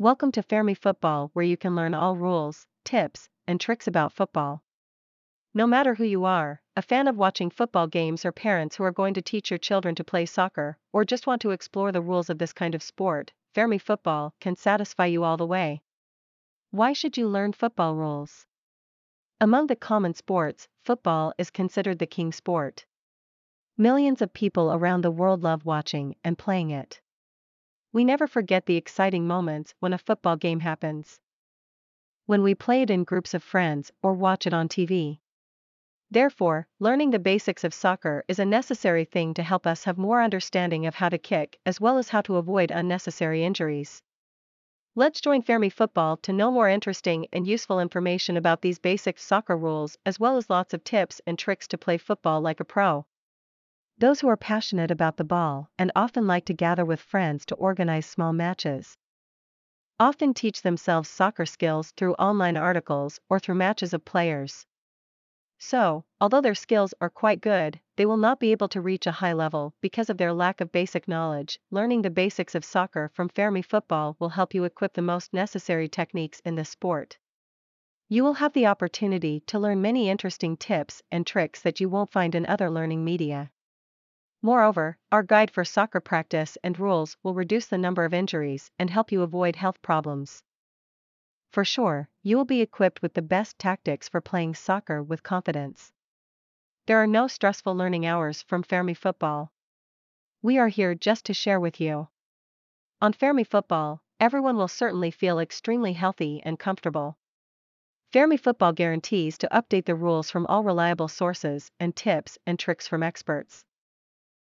Welcome to Fermi Football, where you can learn all rules, tips, and tricks about football. No matter who you are, a fan of watching football games, or parents who are going to teach your children to play soccer, or just want to explore the rules of this kind of sport, Fermi Football can satisfy you all the way. Why should you learn football rules? Among the common sports, football is considered the king sport. Millions of people around the world love watching and playing it. We never forget the exciting moments when a football game happens. When we play it in groups of friends or watch it on TV. Therefore, learning the basics of soccer is a necessary thing to help us have more understanding of how to kick as well as how to avoid unnecessary injuries. Let's join Fermi Football to know more interesting and useful information about these basic soccer rules as well as lots of tips and tricks to play football like a pro. Those who are passionate about the ball and often like to gather with friends to organize small matches. Often teach themselves soccer skills through online articles or through matches of players. So, although their skills are quite good, they will not be able to reach a high level because of their lack of basic knowledge. Learning the basics of soccer from Fermi Football will help you equip the most necessary techniques in this sport. You will have the opportunity to learn many interesting tips and tricks that you won't find in other learning media. Moreover, our guide for soccer practice and rules will reduce the number of injuries and help you avoid health problems. For sure, you will be equipped with the best tactics for playing soccer with confidence. There are no stressful learning hours from Fermi Football. We are here just to share with you. On Fermi Football, everyone will certainly feel extremely healthy and comfortable. Fermi Football guarantees to update the rules from all reliable sources and tips and tricks from experts.